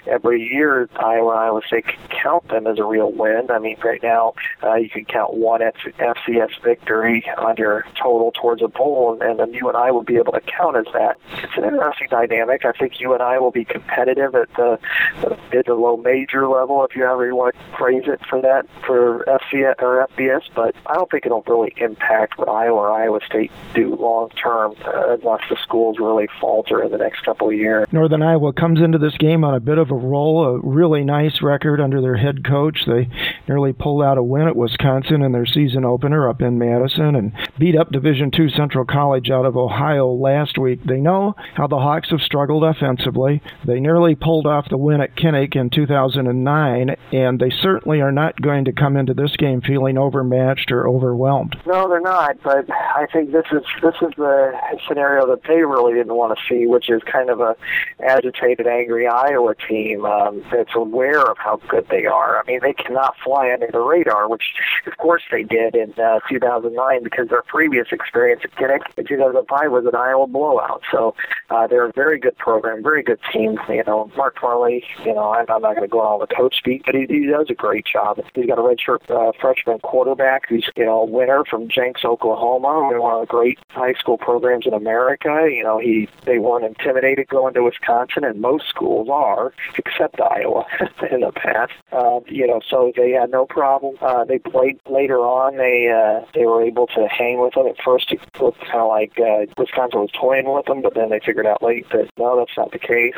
every year Iowa Iowa State can count them as a real win. I mean, right now uh, you can count one F- FCS victory on your total towards a bowl, and, then UNI will be able to count as that. It's an interesting dynamic. I think UNI will be competitive at the, at the mid to low major level, if you ever want to phrase it for that for FCS or FBS. But I don't think it'll really impact what Iowa or Iowa State do long term, uh, unless the schools really falter in the next couple of years. Northern Iowa comes into this game on a bit of a roll, a really nice record under their head coach. They nearly pulled out a win at Wisconsin in their season opener up in Madison and beat up Division II Central College out of Ohio last week. They know how the Hawks have struggled offensively. They nearly pulled off the win at Kinnick in 2009, and they certainly are not going to come into this game feeling overmatched or overwhelmed. No, they're not. But I think this is this is the scenario that they really didn't want to see, which is kind of a agitated, angry Iowa team um, that's aware of how good they are. I mean, they cannot fly under the radar, which of course they did in uh, 2009 because their previous experience at Kinnick in 2005 was an Iowa blowout. So uh, they're a very good program, very good team. You know, Mark Farley. You know, I'm, I'm not going to go on all the coach speak, but he, he does a great job. He's got a redshirt uh, freshman quarterback who's you know a winner from Jenks, Oklahoma. One of the great high school programs in America. You know, he they weren't intimidated going to Wisconsin, and most schools are, except Iowa in the past. Uh, you know, so they had no problem. Uh, they played later on. They uh, they were able to hang with them. At first, it looked kind of like uh, Wisconsin was toying with them, but then they figured out late that no, that's not the case.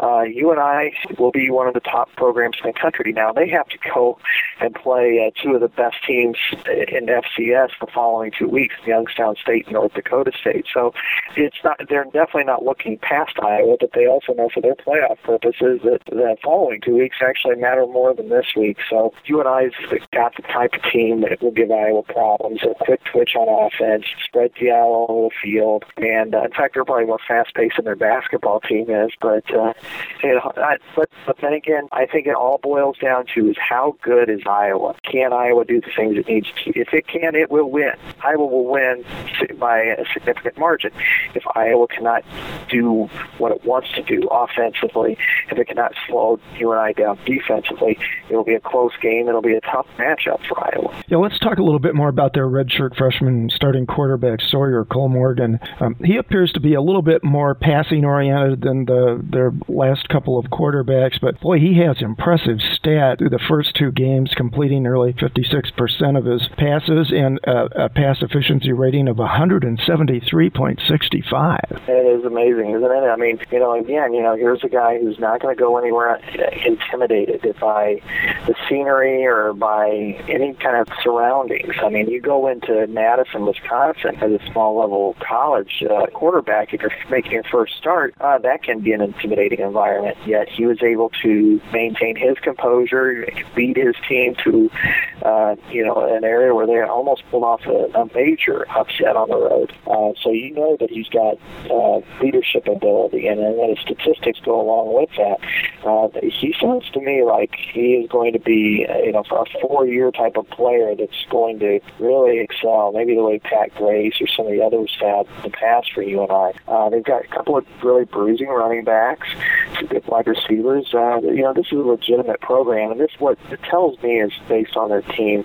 Uh, UNI will be one of the top programs in the country. Now they have to go and play uh, two of the best teams in FCS the following two weeks, Youngstown State and North Dakota State. So it's not they're definitely not looking past Iowa, but they also know for their playoff purposes that the following two weeks actually matter more than this week. So UNI's got the type of team that will give Iowa problems. A quick twitch on offense, spread the out all the field, and uh, in fact they're probably more fast paced than their basketball team is. But uh, you know, I, but but then again, I think it all boils down to is how good is Iowa? Can Iowa do the things it needs to? If it can, it will win. Iowa will win by a significant margin. If Iowa cannot do what it wants to do offensively, if it cannot slow UNI down defensively. It'll be a close game. It'll be a tough matchup for Iowa. Yeah, let's talk a little bit more about their redshirt freshman starting quarterback Sawyer Kollmorgen. Um, he appears to be a little bit more passing oriented than the their last couple of quarterbacks, but boy, he has impressive stat through the first two games, completing nearly 56% of his passes and a, a pass efficiency rating of 173.65. It is amazing, isn't it? I mean, you know, again, you know, here's a guy who's not going to go anywhere intimidated by the scenery or by any kind of surroundings. I mean, you go into Madison, Wisconsin, as a small level college uh, quarterback, if you're making your first start, uh, that can be an intimidating environment. Yet he was able to maintain his composure, lead his team to, uh, you know, an area where they almost pulled off a, a major upset on the road. Uh, so you know that he's got uh, leadership ability, and then his statistics go along with that. Uh, he sounds to me like he is going to be, uh, you know, a four-year type of player that's going to really excel. Maybe the way Pat Grace or some of the others have in the past for UNI. Uh, they've got a couple of really bruising running backs, wide receivers. Uh, you know, this is a legitimate program, and this what it tells me is based on their team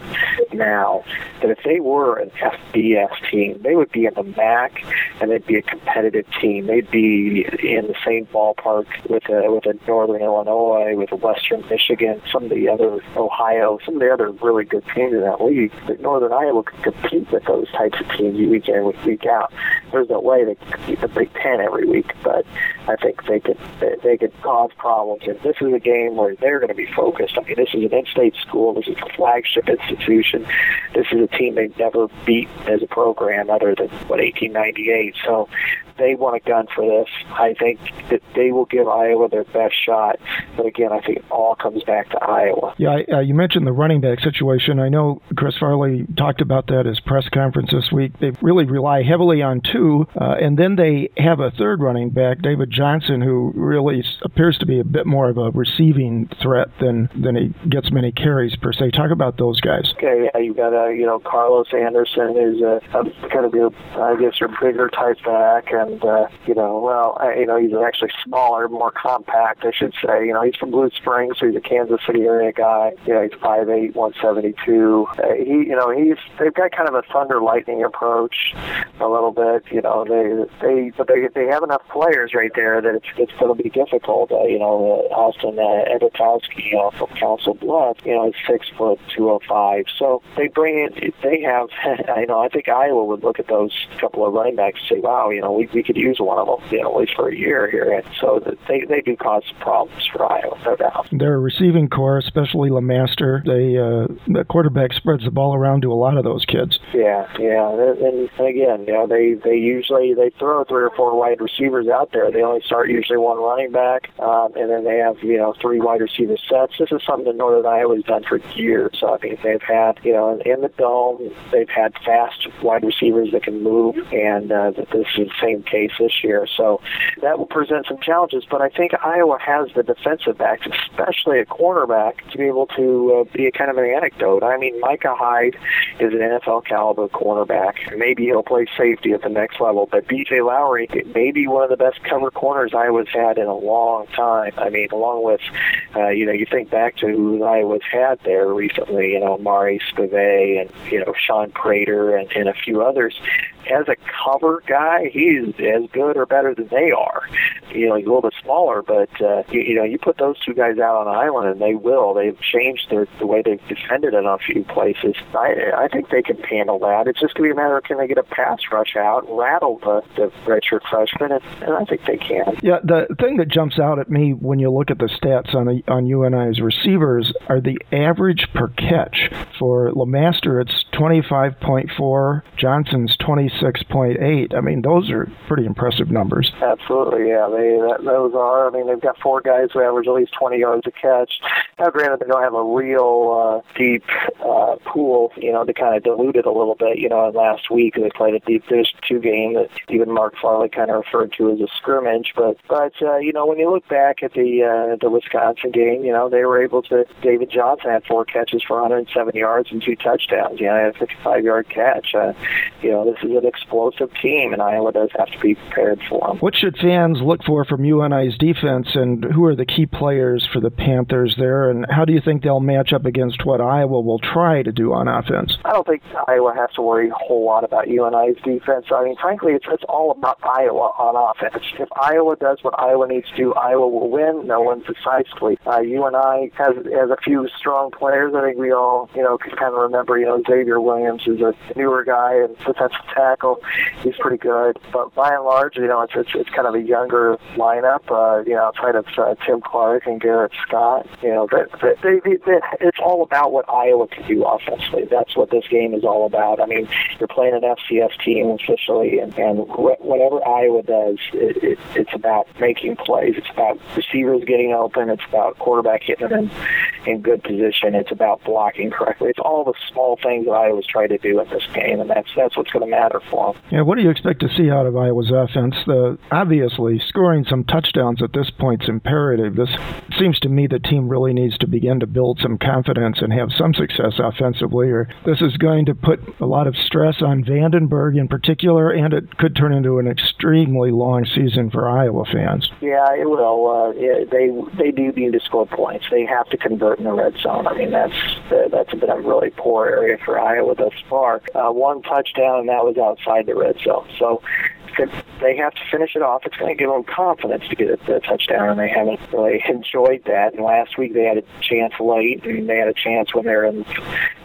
now that if they were an FBS team, they would be in the MAC and they'd be a competitive team. They'd be in the same ballpark with a, with a Northern Illinois, with a Western Michigan, some of the other Ohio, some of the other really good teams in that league. But Northern Iowa could compete with those types of teams week in, week out. There's no way they could compete the Big Ten every week, but I think they could they could cause problems. And this is a game where they're going to be focused. I mean, this is an in-state school. This is a flagship institution. This is a team they've never beat as a program other than what 1898. So they want a gun for this. I think that they will give Iowa their best shot. But again, I think it all comes back to Iowa. Yeah, uh, you mentioned the running back situation. I know Chris Farley talked about that at his press conference this week. They really rely heavily on two, uh, and then they have a third running back, David Johnson, who really appears to be a bit more of a receiving threat than than he gets many carries per se. Talk about those guys. Okay, yeah, you got uh, you know Carlos Anderson is a, a kind of a I guess a bigger type back. And and uh, you know, well, I, you know, he's actually smaller, more compact, I should say. You know, he's from Blue Springs, so he's a Kansas City area guy. You know, he's five eight, one seventy two. Uh, he, you know, he's they've got kind of a thunder lightning approach, a little bit. You know, they they but they they have enough players right there that it's it's going to be difficult. Uh, you know, uh, Austin uh, Ebikowski, you know, from Council Bluffs, you know, is six foot two oh five. So they bring in, they have. I know, I think Iowa would look at those couple of running backs and say, wow, you know, we we could use one of them, you know, at least for a year here. And so they, they do cause some problems for Iowa, no doubt. Their receiving corps, especially LeMaster, they uh, the quarterback spreads the ball around to a lot of those kids. Yeah, yeah, and, and again, you know, they they usually they throw three or four wide receivers out there. They only start usually one running back, um, and then they have you know three wide receiver sets. This is something that Northern Iowa's done for years. So I mean, they've had you know in the dome, they've had fast wide receivers that can move, and uh, this is the same case this year. So that will present some challenges. But I think Iowa has the defensive backs, especially a cornerback, to be able to uh, be a kind of an anecdote. I mean, Micah Hyde is an NFL caliber cornerback. Maybe he'll play safety at the next level. But B.J. Lowery may be one of the best cover corners Iowa's had in a long time. I mean, along with, uh, you know, you think back to who Iowa's had there recently, you know, Mari Spievey and, you know, Shaun Prater and, and a few others as a cover guy, he's as good or better than they are. You know, he's a little bit smaller, but uh, you, you know, you put those two guys out on an island, and they will. They've changed their, the way they've defended in a few places. I, I think they can handle that. It's just going to be a matter of can they get a pass rush out, rattle the, the redshirt freshman, and, and I think they can. Yeah, the thing that jumps out at me when you look at the stats on the, on UNI's receivers are the average per catch. For LeMaster, it's 25.4. Johnson's 26.8. I mean, those are pretty impressive numbers. Absolutely, yeah. They that, those are. I mean, they've got four guys who average at least 20 yards a catch. Now, granted, they don't have a real uh, deep uh, pool, you know, to kind of dilute it a little bit. You know, last week they played a deep Division two game that even Mark Farley kind of referred to as a scrimmage. But but uh, you know, when you look back at the uh, the Wisconsin game, you know, they were able to. David Johnson had four catches for 107 yards and two touchdowns. You know, had a 55-yard catch. Uh, you know, this is an explosive team, and Iowa does have to be prepared for them. What should fans look for from UNI's defense, and who are the key players for the Panthers there, and how do you think they'll match up against what Iowa will try to do on offense? I don't think Iowa has to worry a whole lot about UNI's defense. I mean, frankly, it's, it's all about Iowa on offense. If Iowa does what Iowa needs to do, Iowa will win. No one decisively. Uh, UNI has has a few strong players. I think we all, you know, can kind of remember. You know, Xavier Williams is a newer guy and defensive tackle. He's pretty good, but by and large, you know, it's it's, it's kind of a younger lineup. Uh, you know, outside of uh, Tim Clark and Garrett Scott, you know, they, they, they, they, it's all about what Iowa can do offensively. That's what this game is all about. I mean, you're playing an FCS team officially, and, and wh- whatever Iowa does, it, it, it's about making plays. It's about receivers getting open. It's about quarterback hitting them in, in good position. It's about blocking correctly. It's all the small things that Iowa's trying to do in this game, and that's that's what's going to matter for them. Yeah, what do you expect to see out of Iowa's offense? The obviously scoring some touchdowns at this point is imperative. This seems to me the team really needs to begin to build some confidence and have some success offensively, or this is going to put a lot of stress on Vandenberg in particular, and it could turn into an extremely long season for Iowa fans. Yeah, it will. Uh, yeah, they they do need to score points. They have to convert in the red zone. I mean, that's that's been a really poor area for Iowa thus far. Uh, one touchdown, and that was outside the red zone. So they have to finish it off. It's going to give them confidence to get a, a touchdown, and they haven't really enjoyed that. And last week they had a chance late, and they had a chance when they're in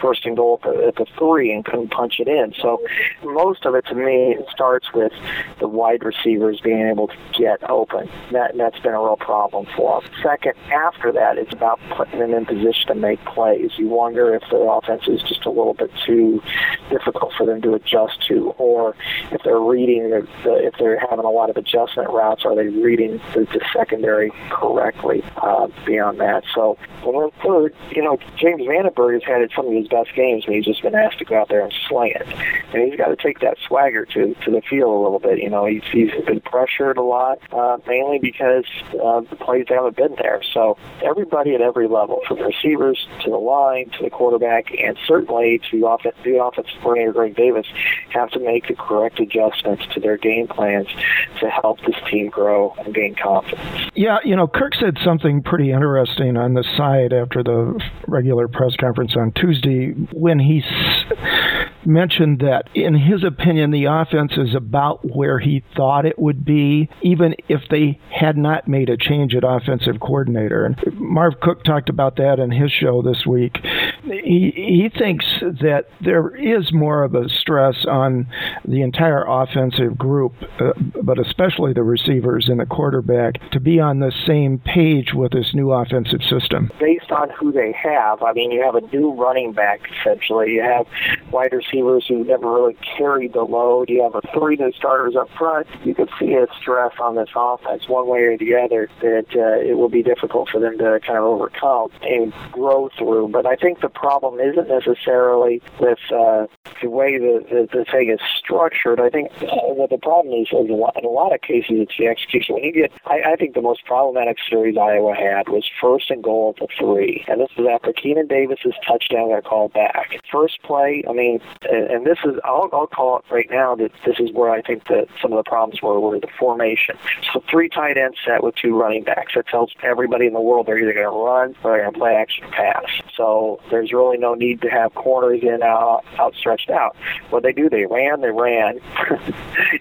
first and goal at the, at the three and couldn't punch it in. So most of it, to me, starts with the wide receivers being able to get open. That that's been a real problem for them. Second, after that, it's about putting them in position to make plays. You wonder if the offense is just a little bit too difficult for them to adjust to, or if they're reading the, the if they're having a lot of adjustment routes, are they reading the, the secondary correctly? Uh, beyond that, so well, third, you know, James Vandenberg has had some of his best games when he's just been asked to go out there and sling it, and he's got to take that swagger to to the field a little bit. You know, he's he's been pressured a lot, uh, mainly because uh, the plays haven't been there. So everybody at every level, from the receivers to the line to the quarterback, and certainly to offense, the offensive coordinator Greg Davis, have to make the correct adjustments to their game plans to help this team grow and gain confidence. Yeah, you know, Kirk said something pretty interesting on the side after the regular press conference on Tuesday when he mentioned that, in his opinion, the offense is about where he thought it would be, even if they had not made a change at offensive coordinator. And Marv Cook talked about that in his show this week. He, he thinks that there is more of a stress on the entire offensive group, uh, but especially the receivers and the quarterback, to be on the same page with this new offensive system. Based on who they have, I mean, you have a new running back, essentially. You have wide receivers who never really carried the load. You have a three new starters up front. You can see a stress on this offense, one way or the other, that uh, it will be difficult for them to kind of overcome and grow through. But I think the problem isn't necessarily with uh, the way the, the, the thing is structured. I think uh, what the problem is, is in a lot of cases, it's the execution. When you get, I, I think the most problematic series Iowa had was first and goal at the three, and this was after Keenan Davis's touchdown got called back. First play, I mean, and, and this is, I'll, I'll call it right now that this is where I think that some of the problems were, were the formation. So three tight ends set with two running backs. That tells everybody in the world they're either going to run or they're going to play action pass. So there's really no need to have corners in out, outstretched out. What they do, they ran, they ran,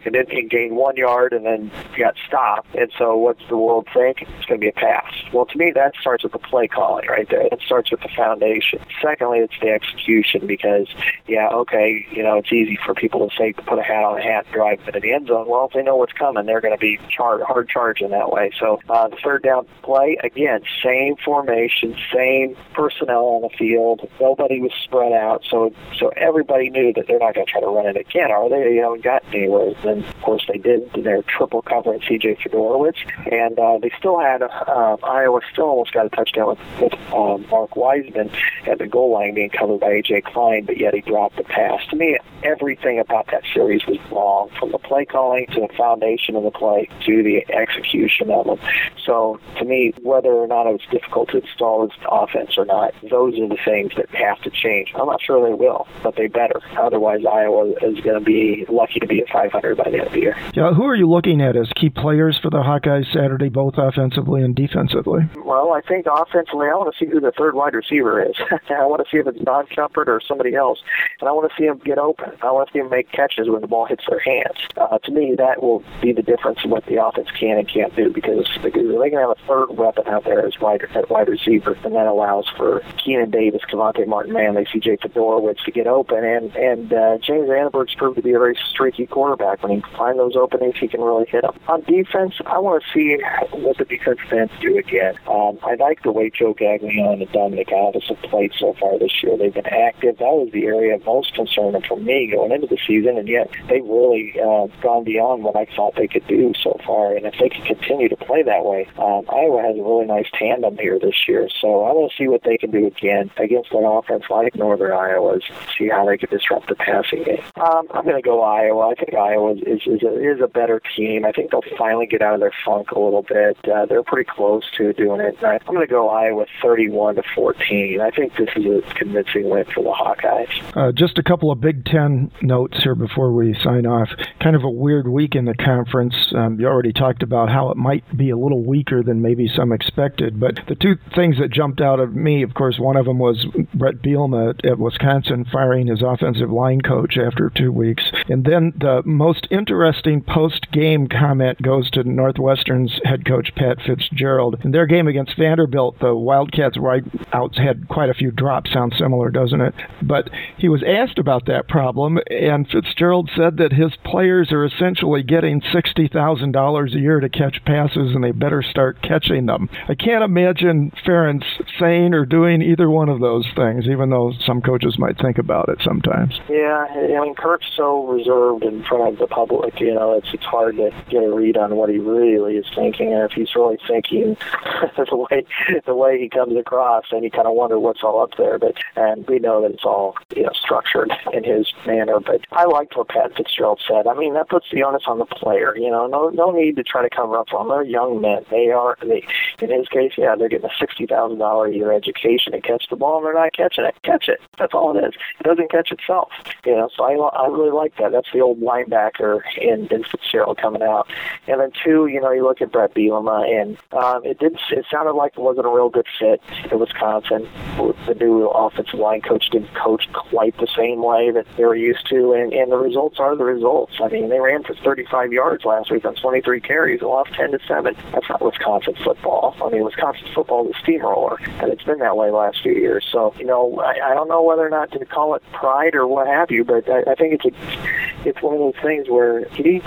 and then it gained one yard and then got stopped. And so what's the world think? It's going to be a pass. Well, to me, that starts with the play calling right there. It starts with the foundation. Secondly, it's the execution because, yeah, okay, you know, it's easy for people to say to put a hat on a hat and drive into the end zone. Well, if they know what's coming, they're going to be char- hard charging that way. So uh, the third down play, again, same formation, same personnel on the field. Nobody was spread out, so so everybody knew that they're not going to try to run it again, are they? They haven't gotten anywhere. Then, of course, they did their triple covering C.J. Fedorowicz, and uh, they still had uh, Iowa still almost got a touchdown with, with uh, Mark Weisman at the goal line being covered by A.J. Klein, but yet he dropped the pass. To me, everything about that series was wrong, from the play calling to the foundation of the play to the execution of them. So, to me, whether or not it was difficult to install his offense or not, those are the things that have to change. I'm not sure they will, but they better. Otherwise, Iowa is going to be lucky to be at 500 by the end of the year. Yeah, who are you looking at as key players for the Hawkeyes Saturday, both offensively and defensively? Well, I think offensively, I want to see who the third wide receiver is. I want to see if it's Don Shumpert or somebody else, and I want to see him get open. I want to see him make catches when the ball hits their hands. Uh, to me, that will be the difference in what the offense can and can't do because, because they can have a third weapon out there as wide at wide receiver, and that allows for Keenan Davis, Kevonte Martin Manley, C.J. Fedorowicz to get open, and and uh, James Vandenberg's proved to be a very streaky quarterback. When he finds those openings, he can really hit them. On defense, I want to see what the defensive ends do again. Um, I like the way Joe Gaglione and Dominic Alvis have played so far this year. They've been active. That was the area most concern for me going into the season, and yet they've really uh, gone beyond what I thought they could do so far. And if they can continue to play that way, um, Iowa has a really nice tandem here this year. So I want to see what they can do again against an offense like Northern Iowa's, see how they can disrupt the passing game. Um, I'm going to go Iowa. I think Iowa is, is, a, is a better team. I think they'll finally get out of their funk a little bit. Uh, they're pretty close to doing it. I'm going to go Iowa 31 to 14. I think this is a convincing win for the Hawkeyes. Uh, just a couple of Big Ten notes here before we sign off. Kind of a weird week in the conference. Um, you already talked about how it might be a little weaker than maybe some expected, but the two things that jumped out of me, of course, one of them was Bret Bielema at Wisconsin firing his offensive line coach after two weeks. And then the most interesting post game comment goes to Northwestern's head coach, Pat Fitzgerald. In their game against Vanderbilt, the Wildcats wideouts had quite a few drops. Sounds similar, doesn't it? But he was asked about that problem, and Fitzgerald said that his players are essentially getting $60,000 a year to catch passes, and they better start catching them. I can't imagine Ferentz saying or doing either one of those things, even though some coaches might think about it sometimes. Yeah, I mean, Kirk's so reserved in front of the public, you know, it's, it's hard to get a read on what he really is thinking, and if he's really thinking the way the way he comes across, and you kind of wonder what's all up there. But and we know that it's all you know structured in his manner. But I liked what Pat Fitzgerald said. I mean, that puts the onus on the player. You know, no no need to try to cover up for them. They're young men. They are they in his case, yeah, they're getting a sixty thousand dollar a year education to catch the ball, and they're not catching it. Catch it. That's all it is. It doesn't catch itself. You know, so I I really like that. That's the old linebacker in, in Fitzgerald coming out. And then two, you know, you look at Bret Bielema, and um, it did. It sounded like it wasn't a real good fit in Wisconsin. The new offensive line coach didn't coach quite the same way that they were used to, and, and the results are the results. I mean, they ran for 35 yards last week on 23 carries lost 10 to seven. That's not Wisconsin football. I mean, Wisconsin football is a steamroller, and it's been that way last few years. So, you know, I, I don't know whether or not to call it pride or what have you, but I, I think it's a, it's one of those things where he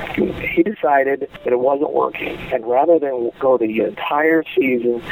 he decided that it wasn't working, and rather than go the entire season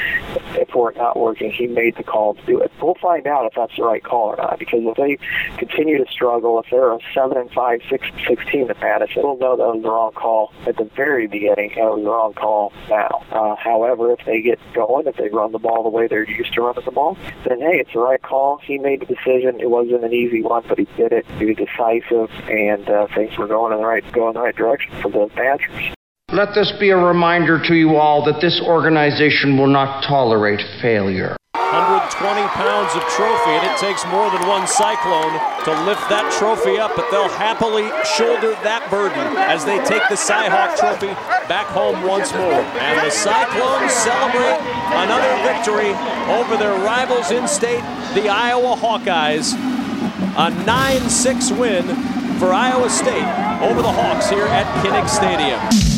for it not working, he made the call to do it. We'll find out if that's the right call or not, because if they continue to struggle, if they're a seven and five, six, sixteen at Madison, we'll know that was the wrong call at the very beginning, and it was the wrong call now. Uh, however, if they get going, if they run the ball the way they're used to running the ball, then hey, it's the right call. He made the decision. It wasn't an easy one, but he did it. He was decisive, and uh, things were going in the right going the right direction for the Badgers. Let this be a reminder to you all that this organization will not tolerate failure. 120 pounds of trophy, and it takes more than one Cyclone to lift that trophy up, but they'll happily shoulder that burden as they take the Cyhawk trophy back home once more. And the Cyclones celebrate another victory over their rivals in state, the Iowa Hawkeyes. A 9-6 win for Iowa State over the Hawks here at Kinnick Stadium.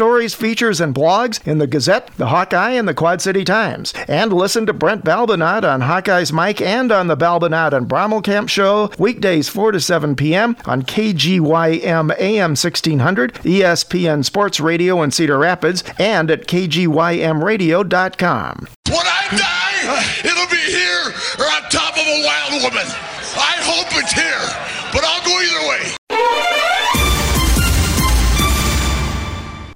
stories, features, and blogs in the Gazette, the Hawkeye, and the Quad City Times. And listen to Brent Balbinot on Hawkeyes Mike and on the Balbinot and Brommelkamp Show, weekdays 4 to 7 p.m. on KGYM AM 1600, ESPN Sports Radio in Cedar Rapids, and at KGYMRadio.com. When I die, it'll be here or on top of a wild woman. I hope it's here, but I'll go either way.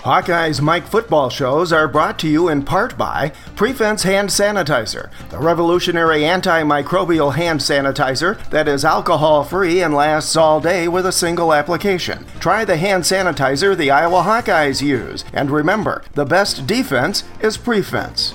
Hawkeye's Mike football shows are brought to you in part by Prefense Hand Sanitizer, the revolutionary antimicrobial hand sanitizer that is alcohol free and lasts all day with a single application. Try the hand sanitizer the Iowa Hawkeyes use, and remember the best defense is Prefense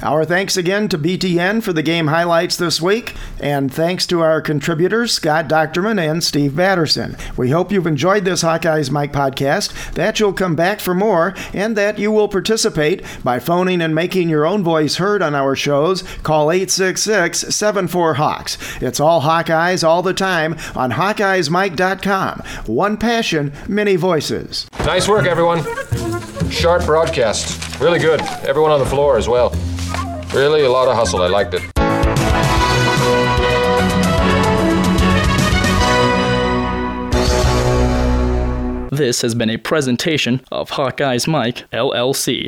Our thanks again to BTN for the game highlights this week, and thanks to our contributors, Scott Dochterman and Steve Batterson. We hope you've enjoyed this Hawkeyes Mike podcast, that you'll come back for more, and that you will participate by phoning and making your own voice heard on our shows. Call 866 74 Hawks. It's all Hawkeyes all the time on HawkeyesMike.com. One passion, many voices. Nice work, everyone. Sharp broadcast. Really good. Everyone on the floor as well. Really a lot of hustle. I liked it. This has been a presentation of Hawkeye's Mike, LLC.